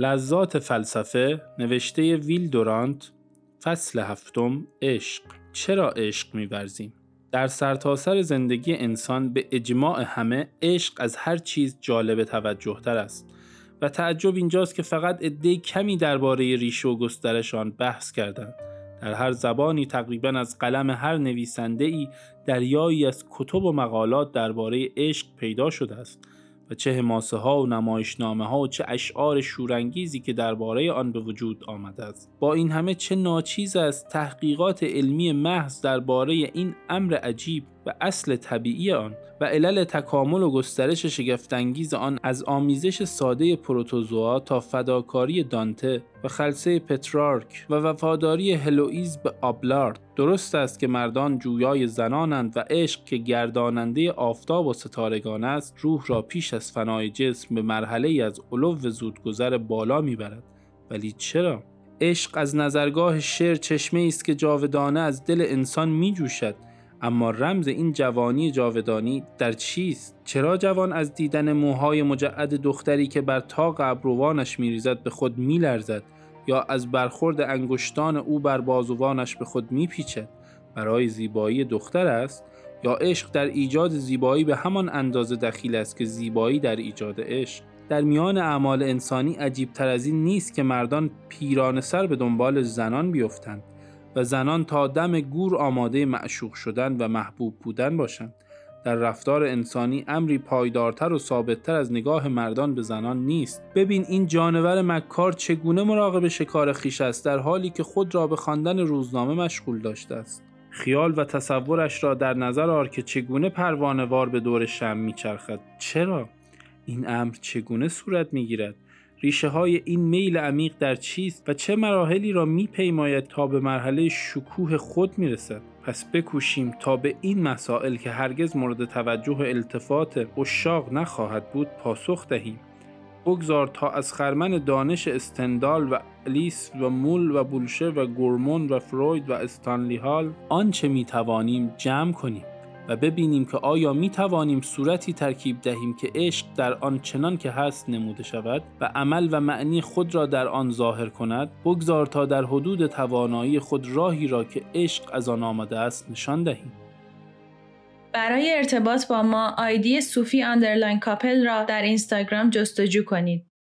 لذات فلسفه نوشته ویل دورانت فصل هفتم عشق. چرا عشق میورزیم؟ در سرتاسر سر زندگی انسان به اجماع همه عشق از هر چیز جالب توجه تر است و تعجب اینجاست که فقط عده کمی درباره ریشه و گسترش آن بحث کردند. در هر زبانی تقریبا از قلم هر نویسنده ای دریایی از کتب و مقالات درباره عشق پیدا شده است. و چه حماسه ها و نمایشنامه ها و چه اشعار شورانگیزی که درباره آن به وجود آمده است. با این همه چه ناچیز است تحقیقات علمی محض درباره این امر عجیب و اصل طبیعی آن و علل تکامل و گسترش شگفتانگیز آن از آمیزش ساده پروتوزوا تا فداکاری دانته و خلسه پترارک و وفاداری هلوئیز به آبلارد درست است که مردان جویای زنانند و عشق که گرداننده آفتاب و ستارگان است روح را پیش از فنای جسم به مرحله از علو زودگذر بالا می‌برد. ولی چرا؟ عشق از نظرگاه شعر چشمه است که جاودانه از دل انسان می جوشد اما رمز این جوانی جاودانی در چیست؟ چرا جوان از دیدن موهای مجعد دختری که بر تاق ابروانش میریزد به خود میلرزد یا از برخورد انگشتان او بر بازوانش به خود میپیچد؟ برای زیبایی دختر است یا عشق در ایجاد زیبایی به همان اندازه دخیل است که زیبایی در ایجاد عشق؟ در میان اعمال انسانی عجیب تر از این نیست که مردان پیران سر به دنبال زنان بیفتند. و زنان تا دم گور آماده معشوق شدن و محبوب بودن باشند. در رفتار انسانی امری پایدارتر و ثابتتر از نگاه مردان به زنان نیست. ببین این جانور مکار چگونه مراقب شکار خیش است در حالی که خود را به خواندن روزنامه مشغول داشته است. خیال و تصورش را در نظر آر که چگونه پروانه وار به دور شم میچرخد. چرا؟ این امر چگونه صورت می‌گیرد؟ ریشه های این میل عمیق در چیست و چه مراحلی را میپیماید تا به مرحله شکوه خود می‌رسد؟ پس بکوشیم تا به این مسائل که هرگز مورد توجه و التفات اشاق نخواهد بود پاسخ دهیم. بگذار تا از خرمن دانش استندال و الیس و مول و بولشه و گورمون و فروید و استانلی هال آنچه می‌توانیم جمع کنیم. و ببینیم که آیا می توانیم صورتی ترکیب دهیم که عشق در آن چنان که هست نموده شود و عمل و معنی خود را در آن ظاهر کند بگذار تا در حدود توانایی خود راهی را که عشق از آن آمده است نشان دهیم. برای ارتباط با ما آیدی صوفی underline couple را در اینستاگرام جستجو کنید.